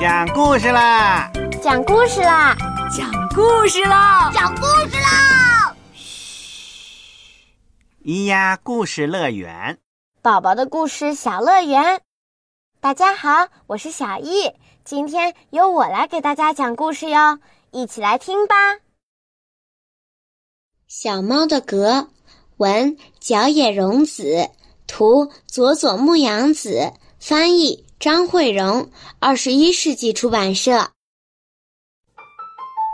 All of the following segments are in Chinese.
讲故事啦！讲故事啦！讲故事啦！讲故事啦！嘘，咿呀故事乐园，宝宝的故事小乐园。大家好，我是小易，今天由我来给大家讲故事哟，一起来听吧。小猫的格，文角野荣子，图佐佐木阳子，翻译张慧荣，二十一世纪出版社。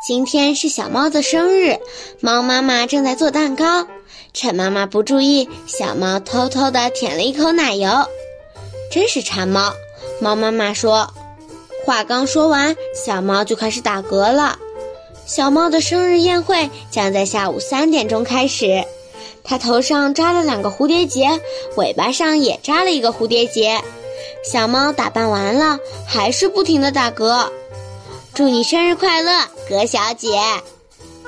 今天是小猫的生日，猫妈妈正在做蛋糕，趁妈妈不注意，小猫偷偷的舔了一口奶油，真是馋猫。猫妈妈说，话刚说完，小猫就开始打嗝了。小猫的生日宴会将在下午三点钟开始，它头上扎了两个蝴蝶结，尾巴上也扎了一个蝴蝶结。小猫打扮完了，还是不停的打嗝。祝你生日快乐，葛小姐！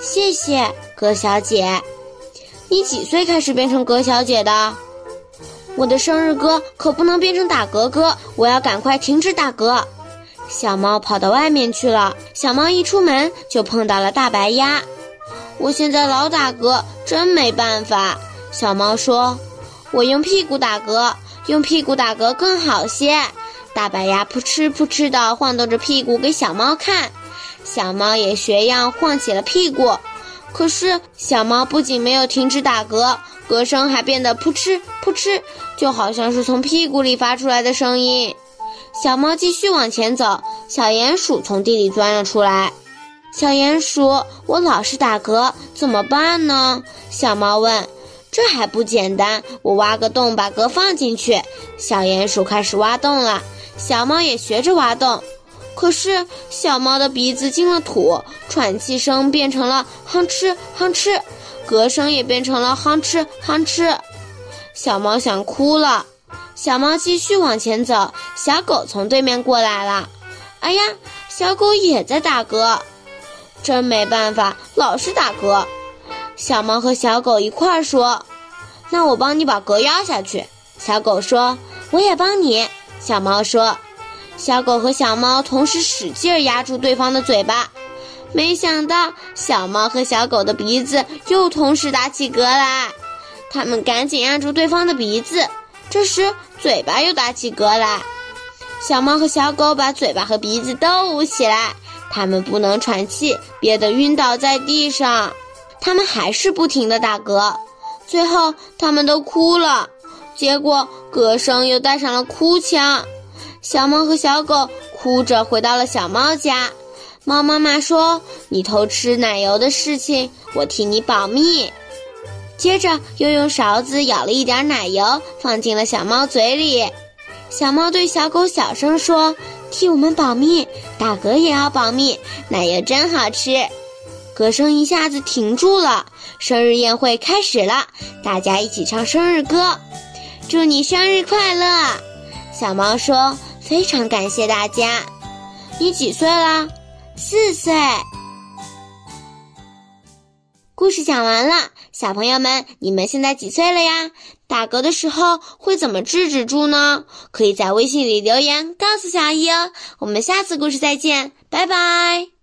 谢谢，葛小姐。你几岁开始变成葛小姐的？我的生日歌可不能变成打嗝歌，我要赶快停止打嗝。小猫跑到外面去了。小猫一出门就碰到了大白鸭。我现在老打嗝，真没办法。小猫说：“我用屁股打嗝，用屁股打嗝更好些。”大白鸭扑哧扑哧地晃动着屁股给小猫看，小猫也学样晃起了屁股。可是小猫不仅没有停止打嗝，嗝声还变得扑哧扑哧，就好像是从屁股里发出来的声音。小猫继续往前走，小鼹鼠从地里钻了出来。小鼹鼠，我老是打嗝，怎么办呢？小猫问。这还不简单，我挖个洞，把嗝放进去。小鼹鼠开始挖洞了。小猫也学着挖洞，可是小猫的鼻子进了土，喘气声变成了哼哧哼哧，嗝声也变成了哼哧哼哧。小猫想哭了，小猫继续往前走，小狗从对面过来了。哎呀，小狗也在打嗝，真没办法，老是打嗝。小猫和小狗一块儿说：“那我帮你把嗝压下去。”小狗说：“我也帮你。”小猫说：“小狗和小猫同时使劲压住对方的嘴巴，没想到小猫和小狗的鼻子又同时打起嗝来。他们赶紧按住对方的鼻子，这时嘴巴又打起嗝来。小猫和小狗把嘴巴和鼻子都捂起来，它们不能喘气，憋得晕倒在地上。他们还是不停地打嗝，最后他们都哭了。”结果歌声又带上了哭腔，小猫和小狗哭着回到了小猫家。猫妈妈说：“你偷吃奶油的事情，我替你保密。”接着又用勺子舀了一点奶油，放进了小猫嘴里。小猫对小狗小声说：“替我们保密，打嗝也要保密。奶油真好吃。”歌声一下子停住了，生日宴会开始了，大家一起唱生日歌。祝你生日快乐，小猫说：“非常感谢大家。”你几岁啦？四岁。故事讲完了，小朋友们，你们现在几岁了呀？打嗝的时候会怎么制止住呢？可以在微信里留言告诉小姨哦。我们下次故事再见，拜拜。